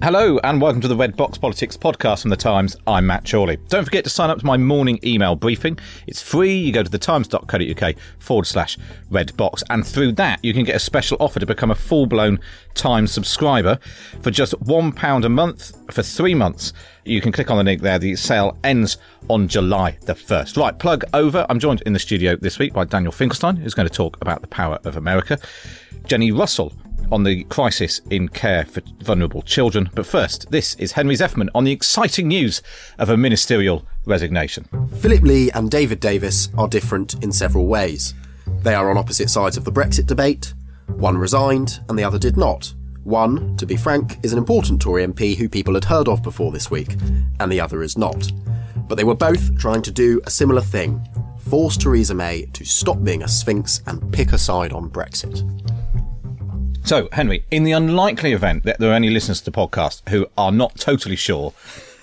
Hello and welcome to the Red Box Politics podcast from The Times. I'm Matt Chorley. Don't forget to sign up to my morning email briefing. It's free. You go to thetimes.co.uk forward slash red box, and through that, you can get a special offer to become a full blown Times subscriber for just £1 a month for three months. You can click on the link there. The sale ends on July the 1st. Right, plug over. I'm joined in the studio this week by Daniel Finkelstein, who's going to talk about the power of America. Jenny Russell on the crisis in care for vulnerable children. But first, this is Henry Zeffman on the exciting news of a ministerial resignation. Philip Lee and David Davis are different in several ways. They are on opposite sides of the Brexit debate. One resigned and the other did not. One, to be frank, is an important Tory MP who people had heard of before this week, and the other is not. But they were both trying to do a similar thing force Theresa May to stop being a sphinx and pick a side on Brexit. So, Henry, in the unlikely event that there are any listeners to the podcast who are not totally sure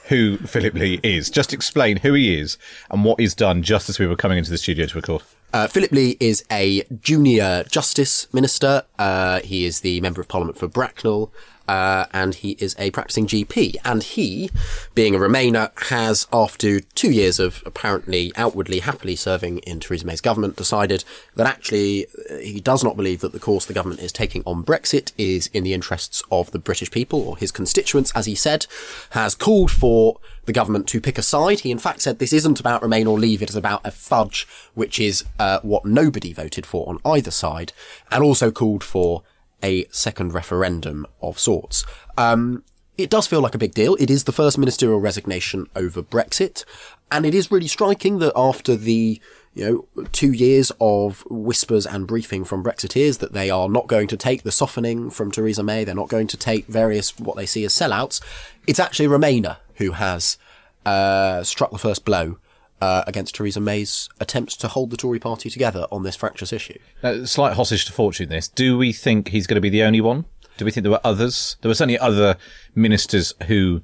who Philip Lee is, just explain who he is and what he's done just as we were coming into the studio to record. Uh, Philip Lee is a junior justice minister. Uh, he is the member of parliament for Bracknell uh, and he is a practicing GP. And he, being a Remainer, has, after two years of apparently outwardly happily serving in Theresa May's government, decided that actually uh, he does not believe that the course the government is taking on Brexit is in the interests of the British people or his constituents, as he said, has called for the government to pick a side. He in fact said this isn't about remain or leave, it is about a fudge, which is uh, what nobody voted for on either side, and also called for a second referendum of sorts. Um, it does feel like a big deal. It is the first ministerial resignation over Brexit. And it is really striking that after the, you know, two years of whispers and briefing from Brexiteers that they are not going to take the softening from Theresa May, they're not going to take various, what they see as sellouts, it's actually Remainer who has, uh, struck the first blow uh, against Theresa May's attempts to hold the Tory party together on this fractious issue. Uh, slight hostage to fortune, this. Do we think he's going to be the only one? Do we think there were others? There were certainly other ministers who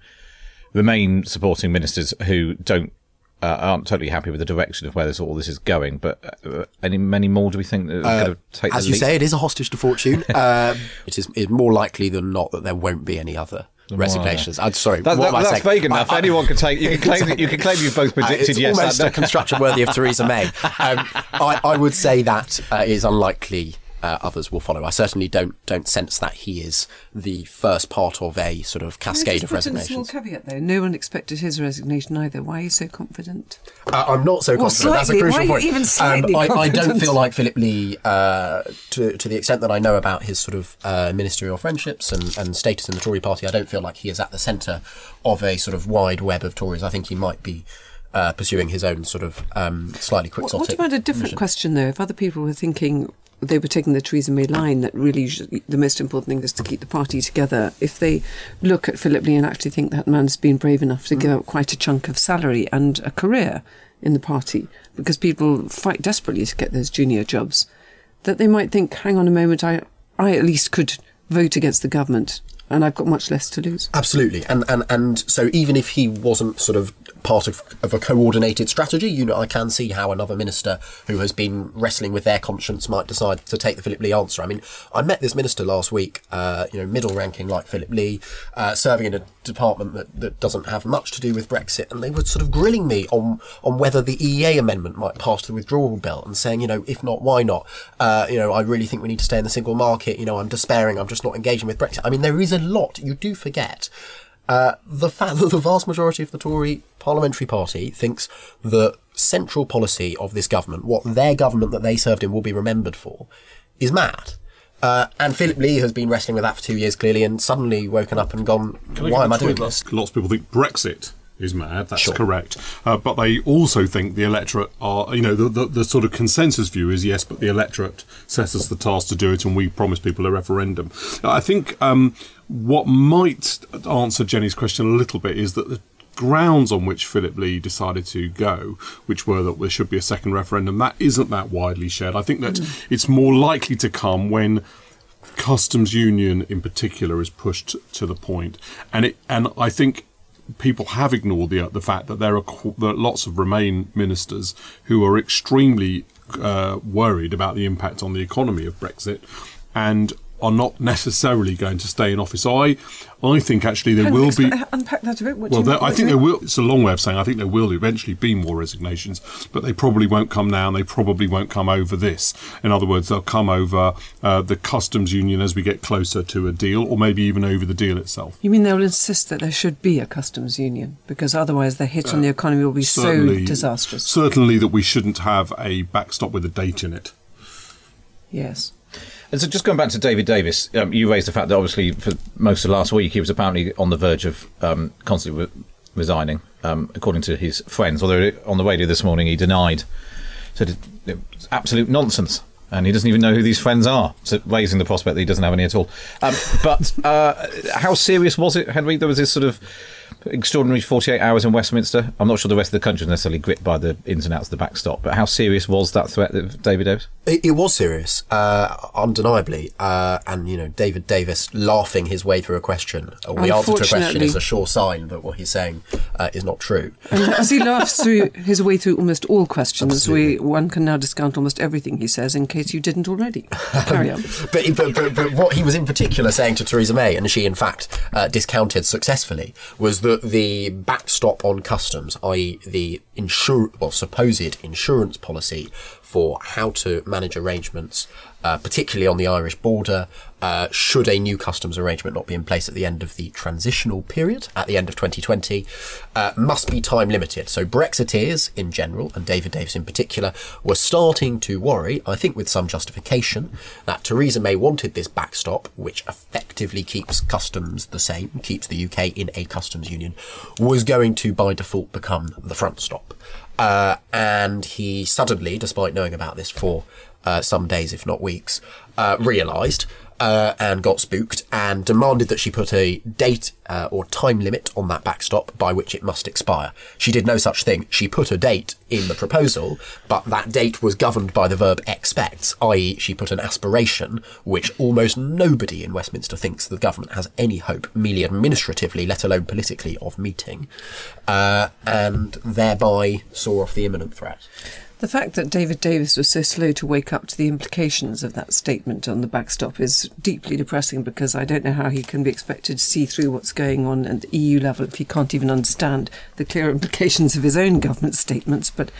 remain supporting ministers who don't uh, aren't totally happy with the direction of where this, all this is going. But uh, any many more do we think that are going to take? As you leap? say, it is a hostage to fortune. um, it is it's more likely than not that there won't be any other resignations. I'm sorry. That, what that, am I that's saying? vague enough. I- I- Anyone can take. You can claim. You can claim you both predicted it's yes. almost a construction worthy of Theresa May. Um, I, I would say that uh, is unlikely. Uh, others will follow. I certainly don't don't sense that he is the first part of a sort of cascade of put in a resignations. small caveat though. No one expected his resignation either. Why are you so confident? Uh, I'm not so Well, confident. That's a crucial Why are you point. even slightly I, I don't feel like Philip Lee, uh, to to the extent that I know about his sort of uh, ministerial friendships and, and status in the Tory party, I don't feel like he is at the centre of a sort of wide web of Tories. I think he might be. Uh, pursuing his own sort of um, slightly What, quixotic. what about a different mission. question though? If other people were thinking they were taking the Theresa May line that really the most important thing is to keep the party together. If they look at Philip Lee and actually think that man's been brave enough to mm. give up quite a chunk of salary and a career in the party because people fight desperately to get those junior jobs, that they might think, hang on a moment, I, I at least could vote against the government and I've got much less to lose. Absolutely, and and and so even if he wasn't sort of part of, of a coordinated strategy. You know, I can see how another minister who has been wrestling with their conscience might decide to take the Philip Lee answer. I mean, I met this minister last week, uh, you know, middle ranking like Philip Lee, uh, serving in a department that, that doesn't have much to do with Brexit, and they were sort of grilling me on on whether the EEA amendment might pass the withdrawal bill, and saying, you know, if not, why not? Uh, you know, I really think we need to stay in the single market. You know, I'm despairing. I'm just not engaging with Brexit. I mean, there is a lot you do forget. Uh, the fact that the vast majority of the Tory parliamentary party thinks the central policy of this government, what their government that they served in will be remembered for, is mad. Uh, and Philip Lee has been wrestling with that for two years clearly, and suddenly woken up and gone, "Why am I doing this?" Lots of people think Brexit is mad. That's Sure. correct. Uh, but they also think the electorate are, you know, the, the, the sort of consensus view is yes, but the electorate sets us the task to do it, and we promise people a referendum. I think um, what might answer Jenny's question a little bit is that the grounds on which Philip Lee decided to go, which were that there should be a second referendum, that isn't that widely shared. I think that it's more likely to come when customs union in particular is pushed to the point. And it and I think people have ignored the the fact that there are qu- there are lots of Remain ministers who are extremely uh, worried about the impact on the economy of Brexit. And are not necessarily going to stay in office. So I I think actually there on, will be unpack that a bit. What well, there, I think there will. It's a long way of saying I think there will eventually be more resignations, but they probably won't come now, and they probably won't come over this. In other words, they'll come over uh, the customs union as we get closer to a deal, or maybe even over the deal itself. You mean they'll insist that there should be a customs union because otherwise the hit on the economy will be so disastrous? Certainly, that we shouldn't have a backstop with a date in it. yes. And so, just going back to David Davis, um, you raised the fact that obviously for most of last week he was apparently on the verge of um, constantly re- resigning, um, according to his friends. Although on the radio this morning he denied, said it, was absolute nonsense, and he doesn't even know who these friends are. So raising the prospect that he doesn't have any at all. Um, but uh, how serious was it, Henry? There was this sort of extraordinary 48 hours in Westminster. I'm not sure the rest of the country is necessarily gripped by the ins and outs of the backstop, but how serious was that threat of David Davis? It, it was serious, uh, undeniably. Uh, and, you know, David Davis laughing his way through a question, or the answer to a question is a sure sign that what he's saying uh, is not true. And as he laughs through his way through almost all questions, we one can now discount almost everything he says in case you didn't already. Carry on. But, but, but, but what he was in particular saying to Theresa May, and she in fact uh, discounted successfully, was that the backstop on customs, i.e., the insur- well, supposed insurance policy for how to manage arrangements, uh, particularly on the Irish border, uh, should a new customs arrangement not be in place at the end of the transitional period, at the end of 2020, uh, must be time limited. So Brexiteers in general, and David Davis in particular, were starting to worry, I think with some justification, that Theresa May wanted this backstop, which effectively keeps customs the same, keeps the UK in a customs union, was going to by default become the front stop. Uh, and he suddenly, despite knowing about this for uh, some days, if not weeks, uh, realised uh, and got spooked and demanded that she put a date uh, or time limit on that backstop by which it must expire. She did no such thing. She put a date in the proposal, but that date was governed by the verb expects, i.e., she put an aspiration which almost nobody in Westminster thinks the government has any hope, merely administratively, let alone politically, of meeting, uh, and thereby saw off the imminent threat. The fact that David Davis was so slow to wake up to the implications of that statement on the backstop is deeply depressing because I don't know how he can be expected to see through what's going on at the EU level if he can't even understand the clear implications of his own government statements. But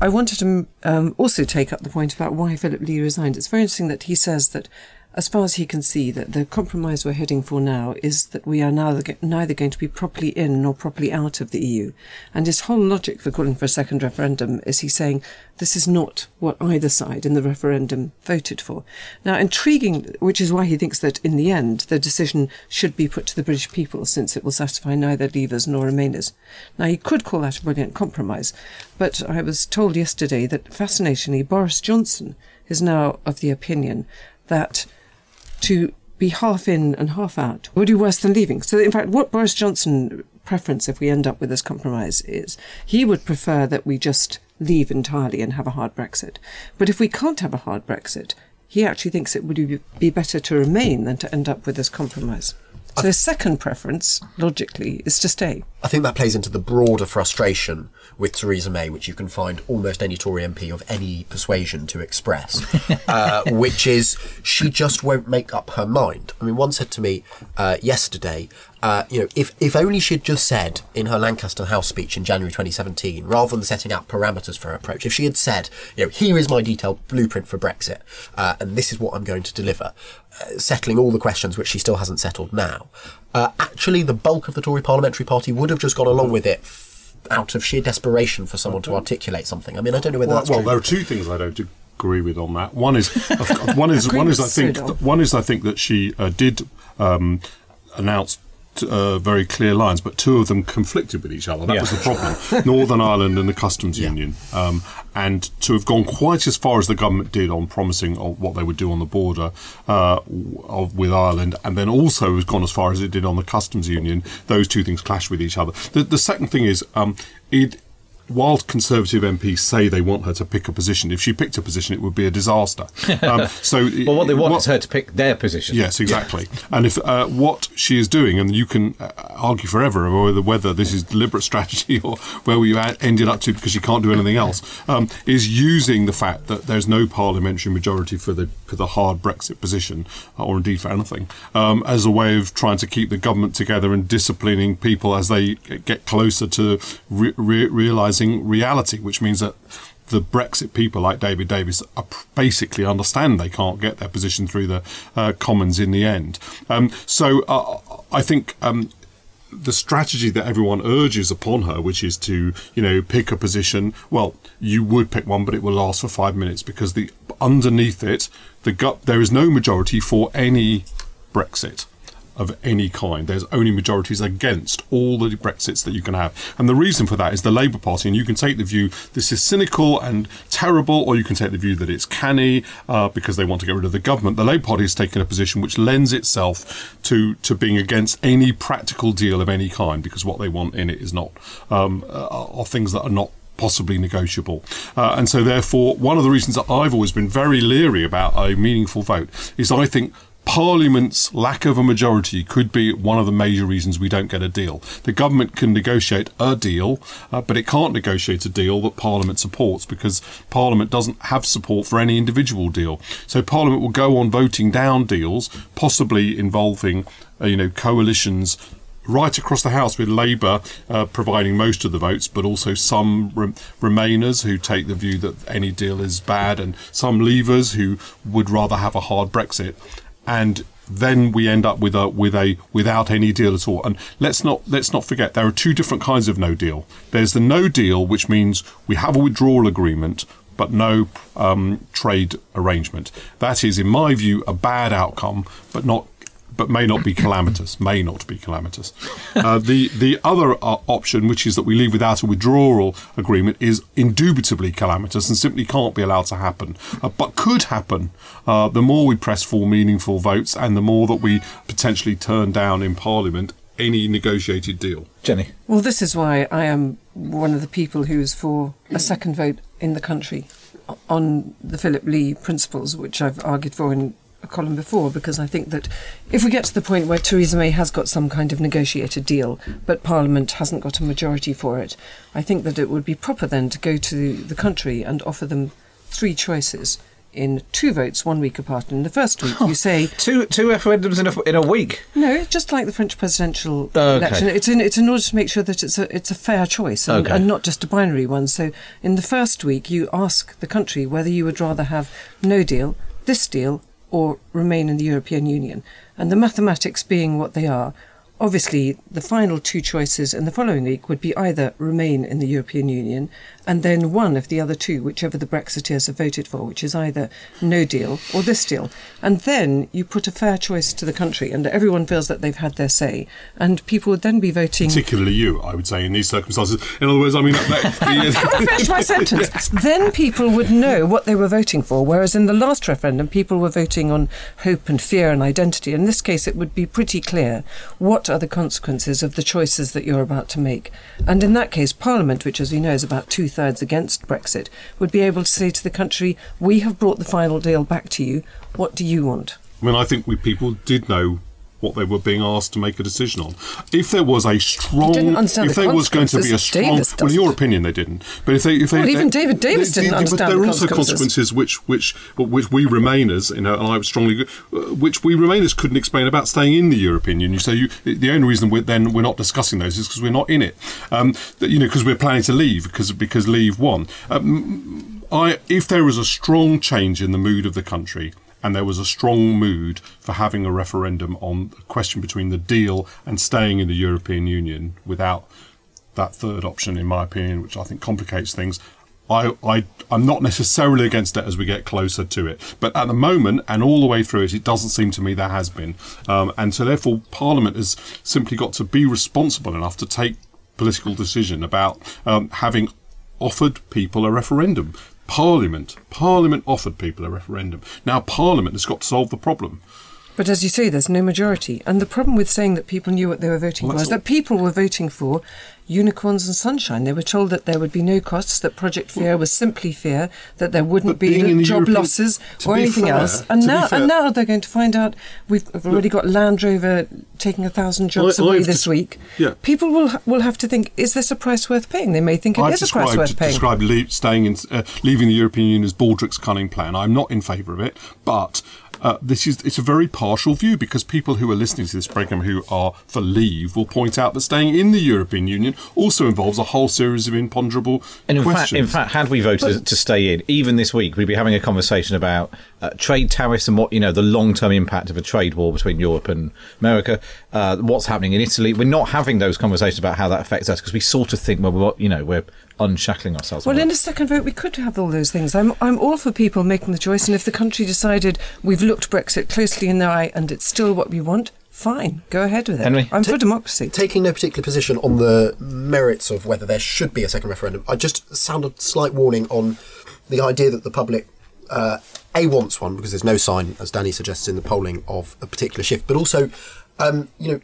I wanted to um, also take up the point about why Philip Lee resigned. It's very interesting that he says that, as far as he can see, that the compromise we're heading for now is that we are now neither going to be properly in nor properly out of the EU. And his whole logic for calling for a second referendum is he's saying this is not what either side in the referendum voted for. Now, intriguing, which is why he thinks that in the end the decision should be put to the British people since it will satisfy neither Leavers nor Remainers. Now, he could call that a brilliant compromise, but I was told yesterday that fascinatingly Boris Johnson is now of the opinion that to be half in and half out would be worse than leaving. So, in fact, what Boris Johnson preference, if we end up with this compromise, is he would prefer that we just leave entirely and have a hard Brexit. But if we can't have a hard Brexit, he actually thinks it would be better to remain than to end up with this compromise. So his second preference, logically, is to stay. I think that plays into the broader frustration with Theresa May, which you can find almost any Tory MP of any persuasion to express, uh, which is she just won't make up her mind. I mean, one said to me uh, yesterday, uh, you know, if, if only she'd just said in her Lancaster House speech in January 2017, rather than setting out parameters for her approach, if she had said, you know, here is my detailed blueprint for Brexit, uh, and this is what I'm going to deliver, settling all the questions which she still hasn't settled now, uh, actually the bulk of the Tory parliamentary party would have just gone along with it f- out of sheer desperation for someone to articulate something. I mean, I don't know whether Well, that's well true. there are two things I don't agree with on that. One is one is one is I think one is I think that she uh, did um, announce. Uh, very clear lines, but two of them conflicted with each other. That Yeah. was the problem. Northern Ireland and the customs union, um, and to have gone quite as far as the government did on promising what they would do on the border uh, of, with Ireland, and then also has gone as far as it did on the customs union. Those two things clash with each other. The, the second thing is, um, it while Conservative MPs say they want her to pick a position, if she picked a position, it would be a disaster. Um, so, Well, what they want is her to pick their position. Yes, exactly. And if uh, what she is doing, and you can uh, argue forever whether, whether this is deliberate strategy or where we ended up to because she can't do anything else, um, is using the fact that there's no parliamentary majority for the for the hard Brexit position, or indeed for anything, um, as a way of trying to keep the government together and disciplining people as they get closer to re- re- reality, which means that the Brexit people like David Davis basically understand they can't get their position through the uh, Commons in the end. Um, so uh, I think. Um, the strategy that everyone urges upon her, which is to, you know, pick a position. Well, you would pick one, but it will last for five minutes because the underneath it, the gut, there is no majority for any Brexit of any kind. There's only majorities against all the Brexits that you can have. And the reason for that is the Labour Party. And you can take the view this is cynical and terrible, or you can take the view that it's canny uh, because they want to get rid of the government. The Labour Party has taken a position which lends itself to, to being against any practical deal of any kind because what they want in it is not, um, uh, are things that are not possibly negotiable. Uh, and so, therefore, one of the reasons that I've always been very leery about a meaningful vote is I think Parliament's lack of a majority could be one of the major reasons we don't get a deal. The government can negotiate a deal, uh, but it can't negotiate a deal that Parliament supports because Parliament doesn't have support for any individual deal. So Parliament will go on voting down deals, possibly involving, uh, you know, coalitions right across the House, with Labour uh, providing most of the votes, but also some rem- Remainers who take the view that any deal is bad, and some Leavers who would rather have a hard Brexit. And then we end up with a with a without any deal at all. And let's not let's not forget there are two different kinds of no deal. There's the no deal, which means we have a withdrawal agreement, but no um, trade arrangement. That is, in my view, a bad outcome, but not but may not be calamitous. May not be calamitous. Uh, the the other uh, option, which is that we leave without a withdrawal agreement, is indubitably calamitous and simply can't be allowed to happen. Uh, but could happen. Uh, the more we press for meaningful votes, and the more that we potentially turn down in Parliament any negotiated deal. Jenny. Well, this is why I am one of the people who's for a second vote in the country on the Philip Lee principles, which I've argued for in a column before, because I think that if we get to the point where Theresa May has got some kind of negotiated deal, but Parliament hasn't got a majority for it, I think that it would be proper then to go to the country and offer them three choices in two votes, one week apart. In the first week, you say Two two referendums in a, in a week. no, it's just like the French presidential Oh, okay. election. It's in it's in order to make sure that it's a it's a fair choice and, Okay. and not just a binary one. So in the first week, you ask the country whether you would rather have no deal, this deal, or remain in the European Union. And the mathematics being what they are, obviously the final two choices in the following week would be either remain in the European Union and then one of the other two, whichever the Brexiteers have voted for, which is either no deal or this deal. And then you put a fair choice to the country and everyone feels that they've had their say. And people would then be voting. Particularly you, I would say, in these circumstances. In other words, I mean, that, I finished my sentence. Then people would know what they were voting for, whereas in the last referendum, people were voting on hope and fear and identity. In this case, it would be pretty clear what are the consequences of the choices that you're about to make. And in that case, Parliament, which as we know is about two thirds against Brexit, would be able to say to the country, We have brought the final deal back to you. What do you want? I mean, I think we people did know what they were being asked to make a decision on. If there was a strong, didn't understand if the there was going to be a strong, Davis well, in your opinion, they didn't. But if they, if they, Well, even David Davis they- didn't understand But there the are also consequences. which, which, which we Remainers, you know, and I strongly, which we Remainers couldn't explain about staying in the European Union. So you, the only reason we're, then we're not discussing those is because we're not in it. Um, that, you know, because we're planning to leave because because leave won. Um, I, if there was a strong change in the mood of the country. And there was a strong mood for having a referendum on the question between the deal and staying in the European Union without that third option, in my opinion, which I think complicates things. I, I, I'm not necessarily against it as we get closer to it, but at the moment and all the way through it, it doesn't seem to me there has been, um, and so therefore Parliament has simply got to be responsible enough to take political decision about um, having offered people a referendum. Parliament, Parliament offered people a referendum. Now Parliament has got to solve the problem. But as you say, there's no majority. And the problem with saying that people knew what they were voting Well, is not- that people were voting for unicorns and sunshine. They were told that there would be no costs, that Project Fear was simply fear, that there wouldn't be job European- losses or anything fair- else. And now, fair- and now they're going to find out we've already got Land Rover taking a thousand jobs I- away this des- week. yeah. People will will have to think: Is this a price worth paying? They may think it I've is a price worth paying. described leave, staying in, uh, leaving the European Union as Baldrick's cunning plan. I'm not in favour of it, but uh, this is it's a very partial view because people who are listening to this program who are for leave will point out that staying in the European Union also involves a whole series of imponderable And in fact, in fact, had we voted to stay in, even this week, we'd be having a conversation about uh, trade tariffs and what you know the long-term impact of a trade war between Europe and America. Uh, what's happening in Italy? We're not having those conversations about how that affects us because we sort of think, well, we're, you know, we're unshackling ourselves. Well, in a second vote, we could have all those things. I'm, I'm all for people making the choice, and if the country decided we've looked Brexit closely in the eye and it's still what we want, fine, go ahead with it. Henry? I'm for democracy. Taking no particular position on the merits of whether there should be a second referendum, I just sound a slight warning on the idea that the public uh, a wants one because there's no sign, as Danny suggests in the polling, of a particular shift, but also, um, you know.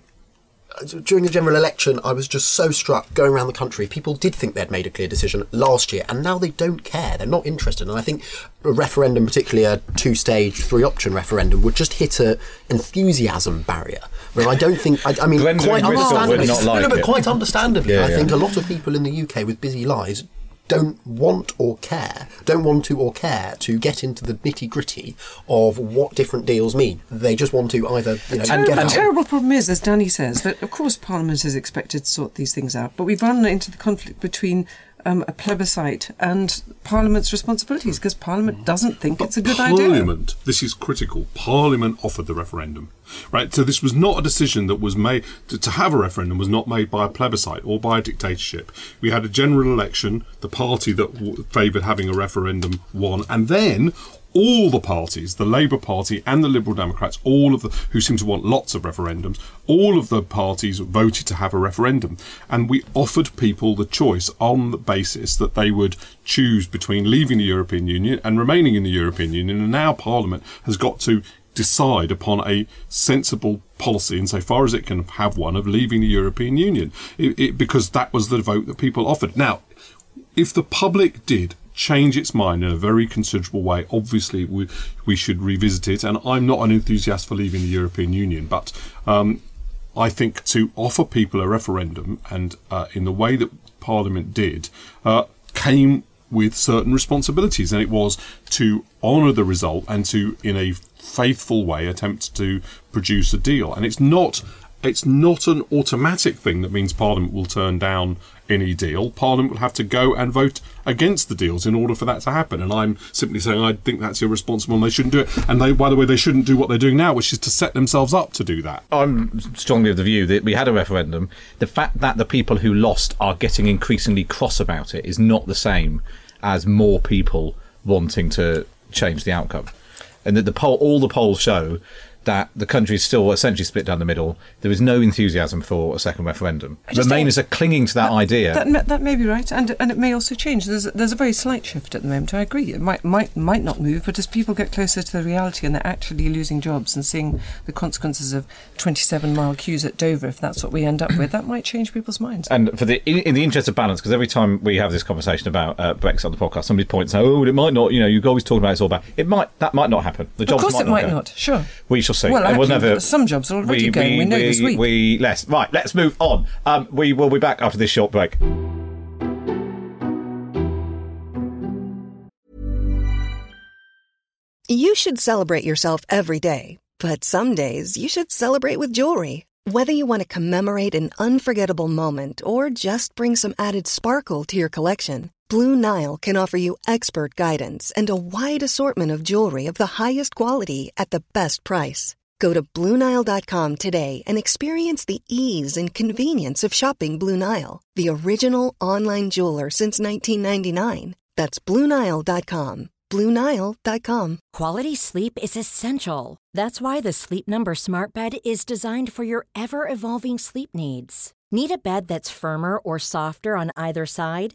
During the general election, I was just so struck going around the country. People did think they'd made a clear decision last year, and now they don't care. They're not interested. And I think a referendum, particularly a two-stage, three-option referendum, would just hit a enthusiasm barrier. Where I don't think, I, I mean, quite and Bristol would understandably, not no, no, but quite understandably, Yeah, I yeah. think a lot of people in the UK with busy lives don't want or care, don't want to or care to get into the nitty gritty of what different deals mean. They just want to either you know get the terrible problem is, as Danny says, that of course Parliament is expected to sort these things out, but we've run into the conflict between um, a plebiscite and Parliament's responsibilities because Parliament doesn't think it's a good idea. Parliament, this is critical. Parliament offered the referendum, right? So this was not a decision that was made to, to have a referendum was not made by a plebiscite or by a dictatorship. We had a general election. The party that w- favoured having a referendum won, and then all the parties, the Labour Party and the Liberal Democrats, all of the who seem to want lots of referendums, all of the parties voted to have a referendum, and we offered people the choice on the basis that they would choose between leaving the European Union and remaining in the European Union. And now Parliament has got to decide upon a sensible policy insofar as it can have one of leaving the European Union, it, it, because that was the vote that people offered. Now, if the public did change its mind in a very considerable way, obviously we we should revisit it. And I'm not an enthusiast for leaving the European Union, but um, I think to offer people a referendum and uh, in the way that Parliament did uh, came with certain responsibilities, and it was to honour the result and to, in a faithful way, attempt to produce a deal. And it's not it's not an automatic thing that means Parliament will turn down any deal. Parliament will have to go and vote against the deals in order for that to happen. And I'm simply saying I think that's irresponsible and they shouldn't do it. And they, by the way, they shouldn't do what they're doing now, which is to set themselves up to do that. I'm strongly of the view that we had a referendum. The fact that the people who lost are getting increasingly cross about it is not the same as more people wanting to change the outcome. And that the poll, all the polls show that the country is still essentially split down the middle. There is no enthusiasm for a second referendum. Remainers are clinging to that, idea. That, may- that may be right, and and it may also change. There's there's a very slight shift at the moment. I agree. It might might might not move, but as people get closer to the reality and they're actually losing jobs and seeing the consequences of 27 mile queues at Dover, if that's what we end up with, that might change people's minds. And for the in, in the interest of balance, because every time we have this conversation about uh, Brexit on the podcast, somebody points out, "Oh, it might not." You know, you're always talking about it's all bad. It might that might not happen. The jobs of course, might it might go. not. Sure. We shall shall see. Well, It will actually, never. some jobs are already going. We know this week. We less right. Let's move on. Um, we will be back after this short break. You should celebrate yourself every day, but some days you should celebrate with jewelry. Whether you want to commemorate an unforgettable moment or just bring some added sparkle to your collection, Blue Nile can offer you expert guidance and a wide assortment of jewelry of the highest quality at the best price. Go to BlueNile.com today and experience the ease and convenience of shopping Blue Nile, the original online jeweler since 1999. That's BlueNile.com. BlueNile.com. Quality sleep is essential. That's why the Sleep Number Smart Bed is designed for your ever evolving sleep needs. Need a bed that's firmer or softer on either side?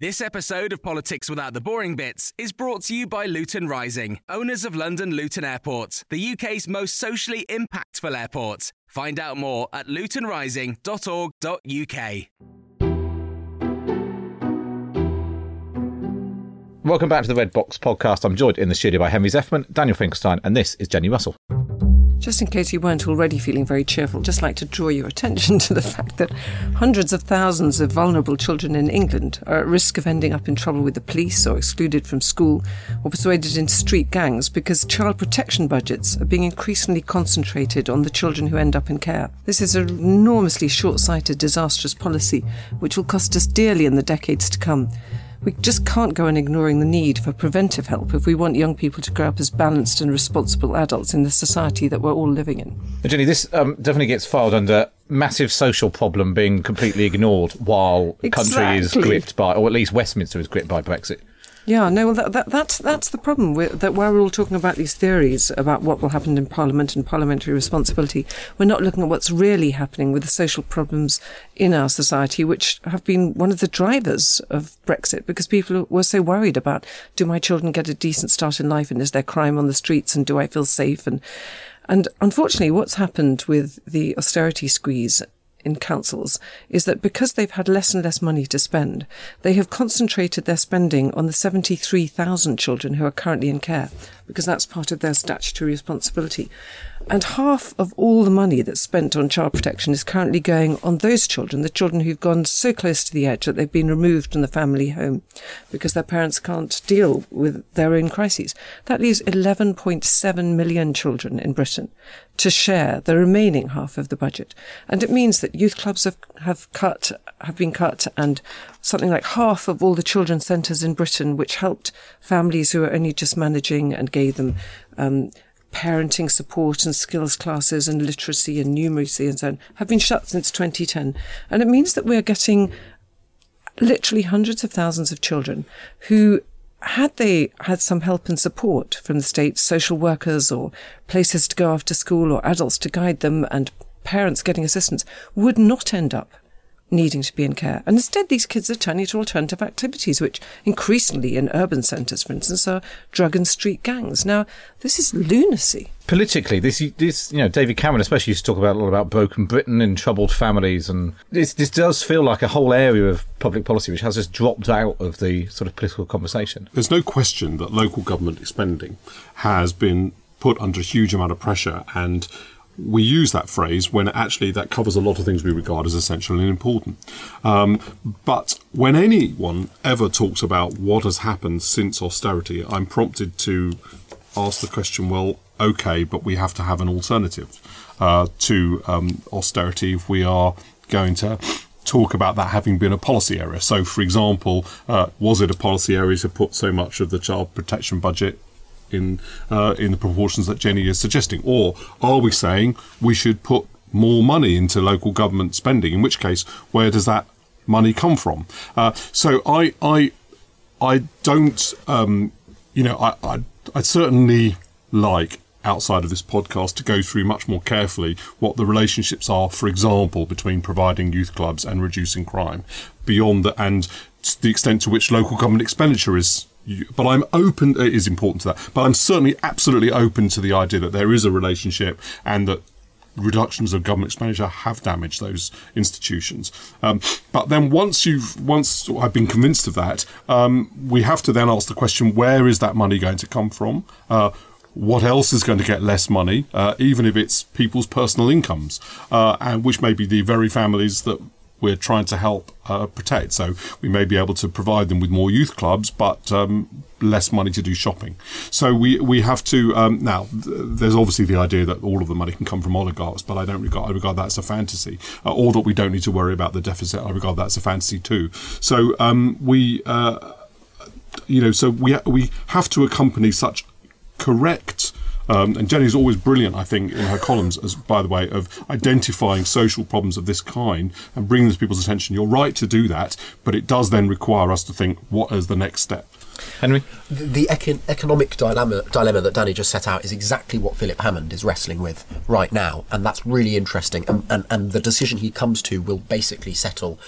This episode of Politics Without the Boring Bits is brought to you by Luton Rising, owners of London Luton Airport, the UK's most socially impactful airport. Find out more at lutonrising.org.uk. Welcome back to the Red Box podcast. I'm joined in the studio by Henry Zeffman, Daniel Finkelstein, and this is Jenny Russell. Just in case you weren't already feeling very cheerful, just like to draw your attention to the fact that hundreds of thousands of vulnerable children in England are at risk of ending up in trouble with the police or excluded from school or persuaded into street gangs because child protection budgets are being increasingly concentrated on the children who end up in care. This is an enormously short sighted, disastrous policy which will cost us dearly in the decades to come. We just can't go on ignoring the need for preventive help if we want young people to grow up as balanced and responsible adults in the society that we're all living in. Jenny, this um, definitely gets filed under massive social problem being completely ignored while the country is gripped by, or at least Westminster is gripped by Brexit. Yeah, no, well, that, that, that's that's the problem with that. While we're all talking about these theories about what will happen in Parliament and parliamentary responsibility, we're not looking at what's really happening with the social problems in our society, which have been one of the drivers of Brexit, because people were so worried about: do my children get a decent start in life, and is there crime on the streets, and do I feel safe? And and unfortunately, what's happened with the austerity squeeze in councils is that because they've had less and less money to spend, they have concentrated their spending on the 73,000 children who are currently in care, because that's part of their statutory responsibility. And half of all the money that's spent on child protection is currently going on those children, the children who've gone so close to the edge that they've been removed from the family home because their parents can't deal with their own crises. That leaves 11.7 million children in Britain to share the remaining half of the budget. And it means that youth clubs have, have cut, have been cut and something like half of all the children's centres in Britain, which helped families who are only just managing and gave them, um, parenting support and skills classes and literacy and numeracy and so on, have been shut since 2010. And it means that we're getting literally hundreds of thousands of children who had they had some help and support from the state, social workers or places to go after school or adults to guide them and parents getting assistance, would not end up needing to be in care. And instead, these kids are turning to alternative activities, which increasingly in urban centres, for instance, are drug and street gangs. Now, this is lunacy. Politically, this, this, you know, David Cameron especially used to talk about a lot about broken Britain and troubled families, and this, this does feel like a whole area of public policy which has just dropped out of the sort of political conversation. There's no question that local government spending has been put under a huge amount of pressure and we use that phrase when actually that covers a lot of things we regard as essential and important. Um, but when anyone ever talks about what has happened since austerity, I'm prompted to ask the question, well, okay, but we have to have an alternative uh, to um, austerity if we are going to talk about that having been a policy area. So, for example, uh, was it a policy area to put so much of the child protection budget in uh, in the proportions that Jenny is suggesting, or are we saying we should put more money into local government spending? In which case, where does that money come from? Uh, so I I I don't um, you know I I I certainly like outside of this podcast to go through much more carefully what the relationships are, for example, between providing youth clubs and reducing crime, beyond that, and the extent to which local government expenditure is. But I'm open, it is important to that, but I'm certainly absolutely open to the idea that there is a relationship and that reductions of government expenditure have damaged those institutions. Um, but then once you've once I've been convinced of that, um, we have to then ask the question: Where is that money going to come from? Uh, what else is going to get less money, uh, even if it's people's personal incomes, uh, and which may be the very families that we're trying to help uh, protect. So we may be able to provide them with more youth clubs, but um, less money to do shopping. So we we have to um, now. Th- there's obviously the idea that all of the money can come from oligarchs, but I don't regard I regard that as a fantasy, uh, or that we don't need to worry about the deficit. I regard that as a fantasy too. So um, we. Uh, you know, so we we have to accompany such correct um, and Jenny's always brilliant, I think, in her columns, as by the way, of identifying social problems of this kind and bringing them to people's attention. You're right to do that, but it does then require us to think what is the next step. Henry? The, the econ- economic dilemma, dilemma that Danny just set out is exactly what Philip Hammond is wrestling with right now, and that's really interesting. And, and, and the decision he comes to will basically settle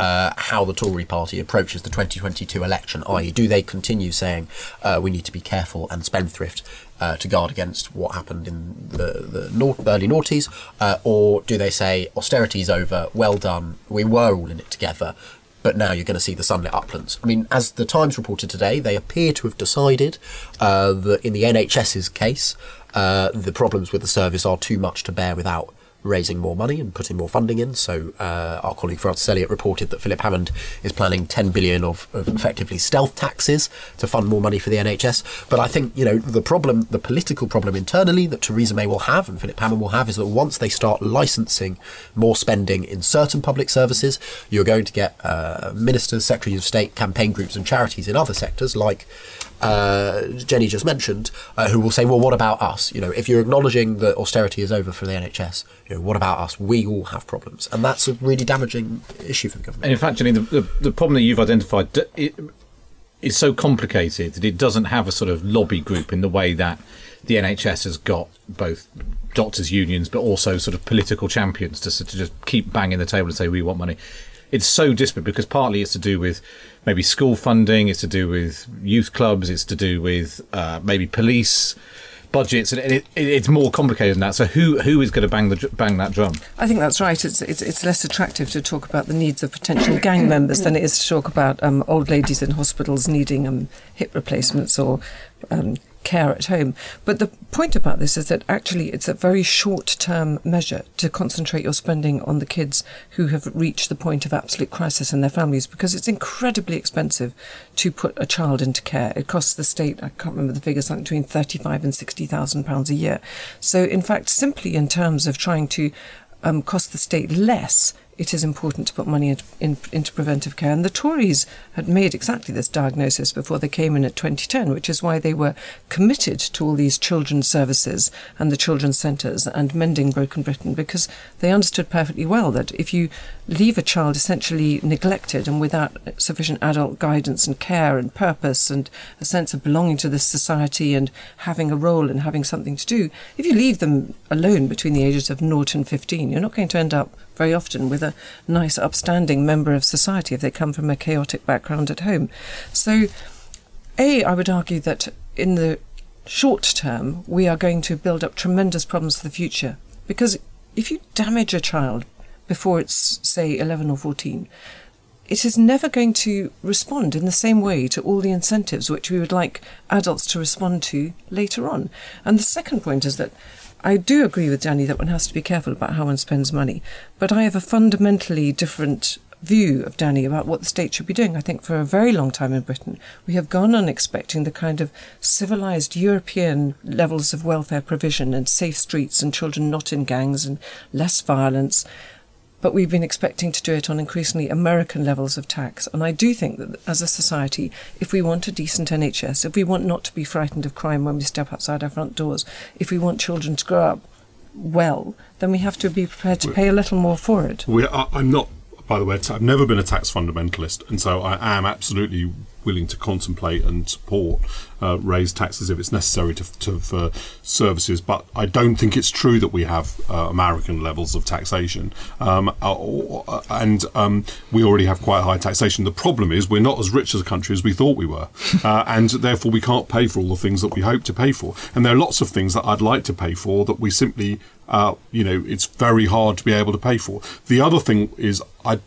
uh, how the Tory party approaches the 2022 election, i.e., do they continue saying uh, we need to be careful and spendthrift uh, to guard against what happened in the, the early noughties, uh, or do they say austerity's over, well done, we were all in it together, but now you're going to see the sunlit uplands. I mean, as the Times reported today, they appear to have decided uh, that in the NHS's case, uh, the problems with the service are too much to bear without raising more money and putting more funding in. So uh, our colleague Francis Elliott reported that Philip Hammond is planning 10 billion of, of, effectively stealth taxes to fund more money for the NHS. But I think you know the problem, the political problem internally that Theresa May will have and Philip Hammond will have is that once they start licensing more spending in certain public services, you're going to get uh, ministers, secretaries of state, campaign groups, and charities in other sectors like uh, Jenny just mentioned, uh, who will say, "Well, what about us? You know, if you're acknowledging that austerity is over for the NHS, you know, what about us? We all have problems, and that's a really damaging issue for the government." And in fact, Jenny, the, the, the problem that you've identified it, is so complicated that it doesn't have a sort of lobby group in the way that the NHS has got both doctors' unions, but also sort of political champions to, to just keep banging the table and say we want money. It's so disparate because partly it's to do with maybe school funding, it's to do with youth clubs, it's to do with uh, maybe police budgets, and it, it, it's more complicated than that. So who who is going to bang the bang that drum? I think that's right. It's, it's it's less attractive to talk about the needs of potential gang members than it is to talk about um, old ladies in hospitals needing um, hip replacements or um, care at home. But the point about this is that actually it's a very short term measure to concentrate your spending on the kids who have reached the point of absolute crisis in their families because it's incredibly expensive to put a child into care. It costs the state, I can't remember the figures, something between 35 and 60,000 pounds a year. So in fact, simply in terms of trying to um, cost the state less it is important to put money in, in, into preventive care. And the Tories had made exactly this diagnosis before they came in at 2010, which is why they were committed to all these children's services and the children's centres and mending broken Britain, because they understood perfectly well that if you leave a child essentially neglected and without sufficient adult guidance and care and purpose and a sense of belonging to this society and having a role and having something to do, if you leave them alone between the ages of 0 and 15, you're not going to end up very often with a nice, upstanding member of society if they come from a chaotic background at home. So, A, I would argue that in the short term, we are going to build up tremendous problems for the future. Because if you damage a child before it's, say, 11 or 14, it is never going to respond in the same way to all the incentives which we would like adults to respond to later on. And the second point is that I do agree with Danny that one has to be careful about how one spends money, but I have a fundamentally different view of Danny about what the state should be doing. I think for a very long time in Britain, we have gone on expecting the kind of civilized European levels of welfare provision and safe streets and children not in gangs and less violence but we've been expecting to do it on increasingly American levels of tax. And I do think that as a society, if we want a decent NHS, if we want not to be frightened of crime when we step outside our front doors, if we want children to grow up well, then we have to be prepared to pay a little more for it. We, I, I'm not by the way, I've never been a tax fundamentalist, and so I am absolutely willing to contemplate and support uh, raised taxes if it's necessary to, to, for services. But I don't think it's true that we have uh, American levels of taxation, um, uh, and um, we already have quite high taxation. The problem is we're not as rich as a country as we thought we were, uh, and therefore we can't pay for all the things that we hope to pay for. And there are lots of things that I'd like to pay for that we simply uh, you know, it's very hard to be able to pay for. The other thing is, I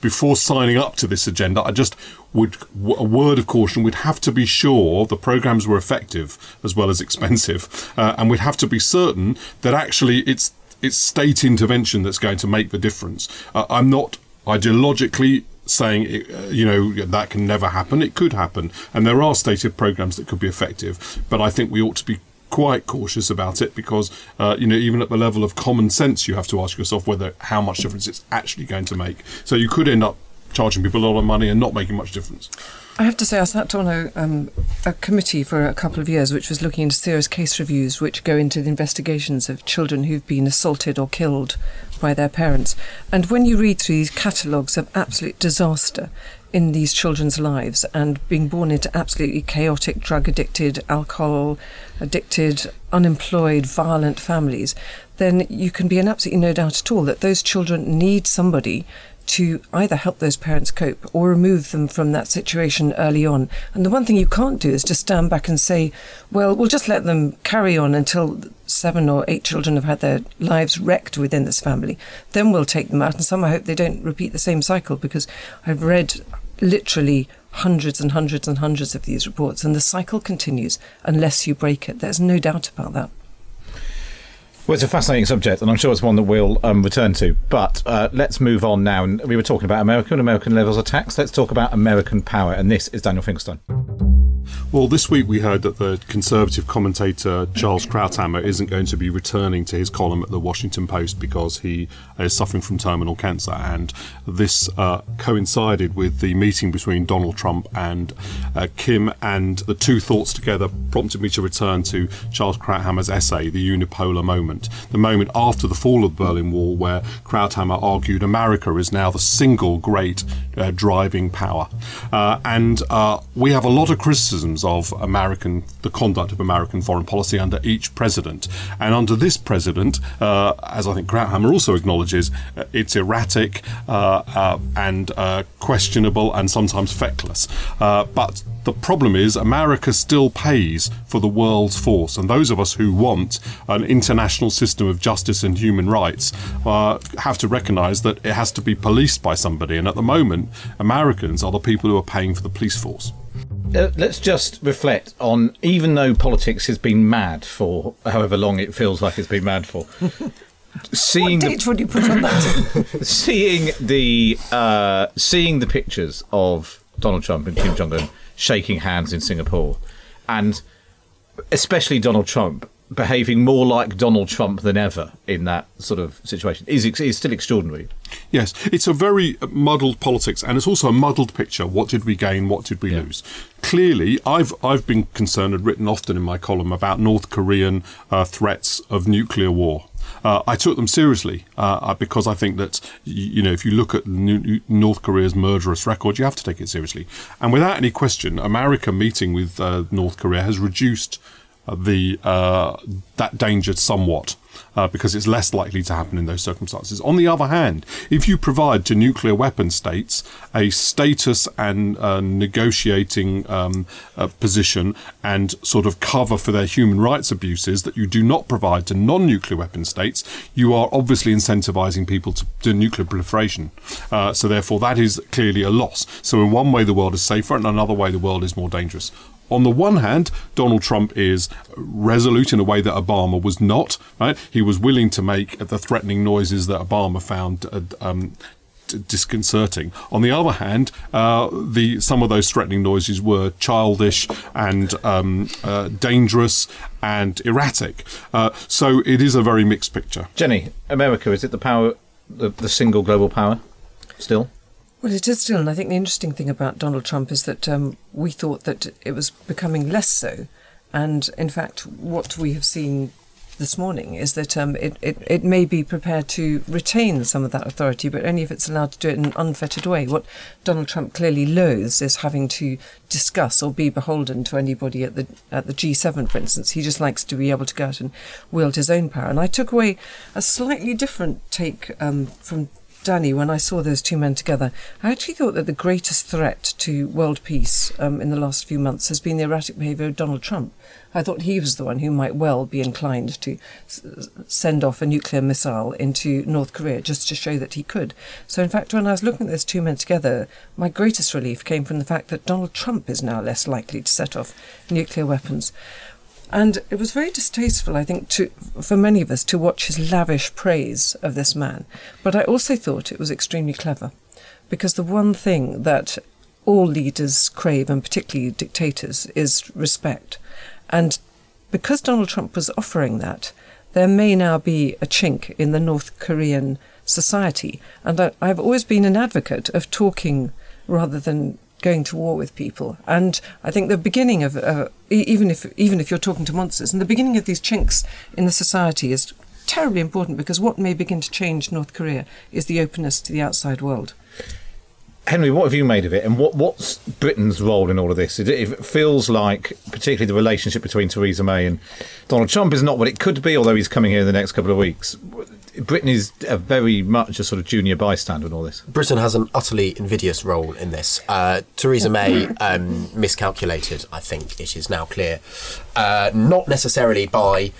before signing up to this agenda, I just would a word of caution. We'd have to be sure the programs were effective as well as expensive, uh, and we'd have to be certain that actually it's it's state intervention that's going to make the difference. Uh, I'm not ideologically saying uh, you know that can never happen. It could happen, and there are stated programs that could be effective. But I think we ought to be quite cautious about it because uh, you know even at the level of common sense you have to ask yourself whether how much difference it's actually going to make so you could end up charging people a lot of money and not making much difference I have to say, I sat on a, um, a committee for a couple of years which was looking into serious case reviews which go into the investigations of children who've been assaulted or killed by their parents. And when you read through these catalogues of absolute disaster, in these children's lives and being born into absolutely chaotic, drug addicted, alcohol addicted, unemployed, violent families, then you can be in absolutely no doubt at all that those children need somebody to either help those parents cope or remove them from that situation early on. And the one thing you can't do is just stand back and say, well, we'll just let them carry on until seven or eight children have had their lives wrecked within this family. Then we'll take them out. And some I hope they don't repeat the same cycle because I've read literally hundreds and hundreds and hundreds of these reports, and the cycle continues unless you break it. There's no doubt about that. Well, it's a fascinating subject, and I'm sure it's one that we'll um, return to. But uh, let's move on now. We were talking about America and American levels of tax. Let's talk about American power, and this is Daniel Finkelstein. Well, this week we heard that the Conservative commentator Charles Krauthammer isn't going to be returning to his column at the Washington Post because he is suffering from terminal cancer. And this uh, coincided with the meeting between Donald Trump and uh, Kim, and the two thoughts together prompted me to return to Charles Krauthammer's essay, The Unipolar Moment, the moment after the fall of the Berlin Wall, where Krauthammer argued America is now the single great uh, driving power. Uh, and uh, we have a lot of criticisms of American, the conduct of American foreign policy under each president. And under this president, uh, as I think Krauthammer also acknowledges, uh, it's erratic and questionable and sometimes feckless. But the problem is, America still pays for the world's force. And those of us who want an international system of justice and human rights have to recognize that it has to be policed by somebody. And at the moment, Americans are the people who are paying for the police force uh, let's just reflect on even though politics has been mad for however long it feels like it's been mad for. seeing what date the, would you put on that? seeing the uh, seeing the pictures of Donald Trump and Kim Jong Un shaking hands in Singapore, and especially Donald Trump behaving more like Donald Trump than ever in that sort of situation is is still extraordinary. Yes, it's a very muddled politics, and it's also a muddled picture. What did we gain? What did we yeah. lose? Clearly, I've I've been concerned and written often in my column about North Korean uh, threats of nuclear war. Uh, I took them seriously uh, uh because I think that you know if you look at North Korea's murderous record, you have to take it seriously. And without any question, America meeting with uh, North Korea has reduced the uh, that danger somewhat. Uh, because it's less likely to happen in those circumstances. On the other hand, if you provide to nuclear weapon states a status and uh, negotiating um, uh, position and sort of cover for their human rights abuses that you do not provide to non nuclear weapon states, you are obviously incentivizing people to do nuclear proliferation. Uh, so, therefore, that is clearly a loss. So, in one way, the world is safer, and another way, the world is more dangerous on the one hand, Donald Trump is resolute in a way that Obama was not. Right, he was willing to make the threatening noises that Obama found. Uh, um, disconcerting. On the other hand, uh, the some of those threatening noises were childish and um, uh, dangerous and erratic. Uh, so it is a very mixed picture. Jenni, America is it the power, the, the single global power, still? Well, it is still, and I think the interesting thing about Donald Trump is that um, we thought that it was becoming less so. And in fact, what we have seen this morning is that um, it, it, it may be prepared to retain some of that authority, but only if it's allowed to do it in an unfettered way. What Donald Trump clearly loathes is having to discuss or be beholden to anybody at the at the G7, for instance. He just likes to be able to go out and wield his own power. And I took away a slightly different take um, from Danny, when I saw those two men together, I actually thought that the greatest threat to world peace um, in the last few months has been the erratic behaviour of Donald Trump. I thought he was the one who might well be inclined to s- send off a nuclear missile into North Korea just to show that he could. So, in fact, when I was looking at those two men together, my greatest relief came from the fact that Donald Trump is now less likely to set off nuclear weapons. And it was very distasteful, I think, to, for many of us to watch his lavish praise of this man. But I also thought it was extremely clever, because the one thing that all leaders crave, and particularly dictators, is respect. And because Donald Trump was offering that, there may now be a chink in the North Korean society. And I, I've always been an advocate of talking rather than going to war with people. And I think the beginning of uh, even if even if you're talking to monsters, and the beginning of these chinks in the society is terribly important because what may begin to change North Korea is the openness to the outside world. Henry, what have you made of it, and what, what's Britain's role in all of this? It, it feels like, particularly the relationship between Theresa May and Donald Trump, is not what it could be. Although he's coming here in the next couple of weeks, Britain is very much a sort of junior bystander in all this. Britain has an utterly invidious role in this. Uh, Theresa May um, miscalculated, I think it is now clear, uh, not necessarily by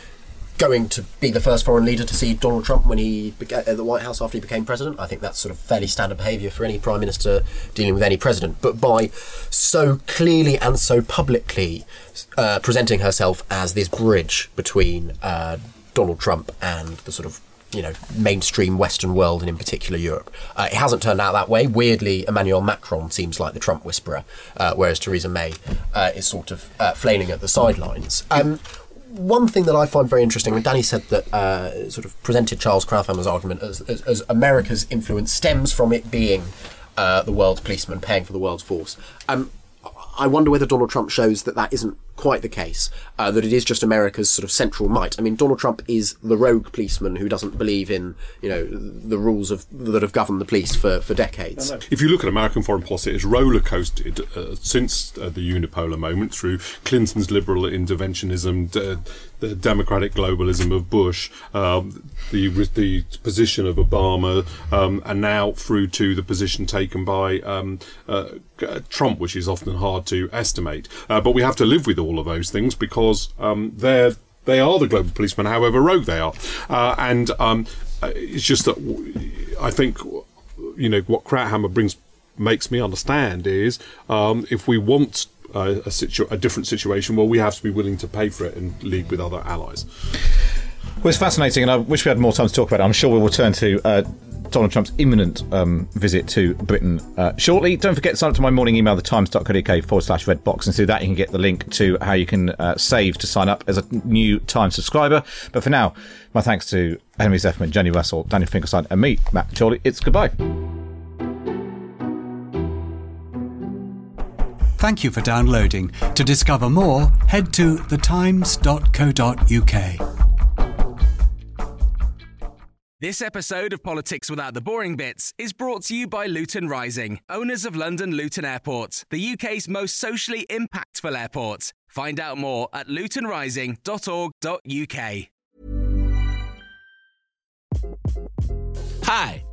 going to be the first foreign leader to see Donald Trump when he at the White House after he became president. I think that's sort of fairly standard behaviour for any prime minister dealing with any president. But by so clearly and so publicly uh, presenting herself as this bridge between uh, Donald Trump and the sort of you know mainstream Western world and in particular Europe. Uh, it hasn't turned out that way. Weirdly, Emmanuel Macron seems like the Trump whisperer, uh, whereas Theresa May uh, is sort of uh, flailing at the sidelines. Um, one thing that I find very interesting, when Danny said that, uh, sort of presented Charles Krauthammer's argument as, as, as America's influence stems from it being uh, the world's policeman paying for the world's force. Um, I wonder whether Donald Trump shows that that isn't quite the case, uh, that it is just America's sort of central might. I mean, Donald Trump is the rogue policeman who doesn't believe in, you know, the rules of that have governed the police for, for decades. If you look at American foreign policy, it's roller coasted uh, since uh, the unipolar moment through Clinton's liberal interventionism, the democratic globalism of Bush, um, the the position of Obama, um, and now through to the position taken by um, uh, Trump, which is often hard to estimate. Uh, but we have to live with all of those things because um, they're they are the global policemen, however rogue they are, uh, and um, it's just that I think you know what Krauthammer brings makes me understand is um, if we want a, a, situ- a different situation, well, we have to be willing to pay for it and league with other allies. Well, it's fascinating, and I wish we had more time to talk about it. I'm sure we'll return to uh, Donald Trump's imminent um, visit to Britain uh, shortly. Don't forget to sign up to my morning email, thetimes.co.uk forward slash red box, and through that you can get the link to how you can uh, save to sign up as a new Times subscriber. But for now, my thanks to Henry Zeffman, Jenni Russell, Daniel Finkelstein, and me, Matt Chorley. It's goodbye. Thank you for downloading. To discover more, head to thetimes.co.uk. This episode of Politics Without the Boring Bits is brought to you by Luton Rising, owners of London Luton Airport, the UK's most socially impactful airport. Find out more at lutonrising.org.uk. Hi,